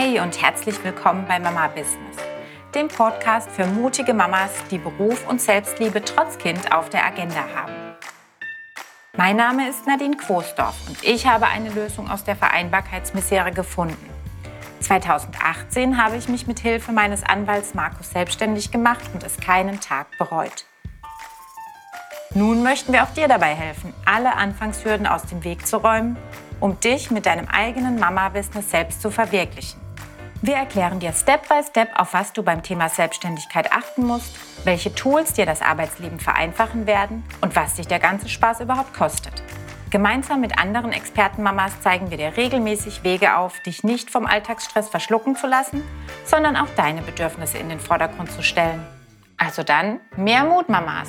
Hey und herzlich willkommen bei Mama Business, dem Podcast für mutige Mamas, die Beruf und Selbstliebe trotz Kind auf der Agenda haben. Mein Name ist Nadine Quosdorf und ich habe eine Lösung aus der Vereinbarkeitsmisere gefunden. 2018 habe ich mich mit Hilfe meines Anwalts Markus selbstständig gemacht und es keinen Tag bereut. Nun möchten wir auch dir dabei helfen, alle Anfangshürden aus dem Weg zu räumen, um dich mit deinem eigenen Mama-Business selbst zu verwirklichen. Wir erklären dir Step by Step, auf was du beim Thema Selbstständigkeit achten musst, welche Tools dir das Arbeitsleben vereinfachen werden und was dich der ganze Spaß überhaupt kostet. Gemeinsam mit anderen Expertenmamas zeigen wir dir regelmäßig Wege auf, dich nicht vom Alltagsstress verschlucken zu lassen, sondern auch deine Bedürfnisse in den Vordergrund zu stellen. Also dann, mehr Mut, Mamas!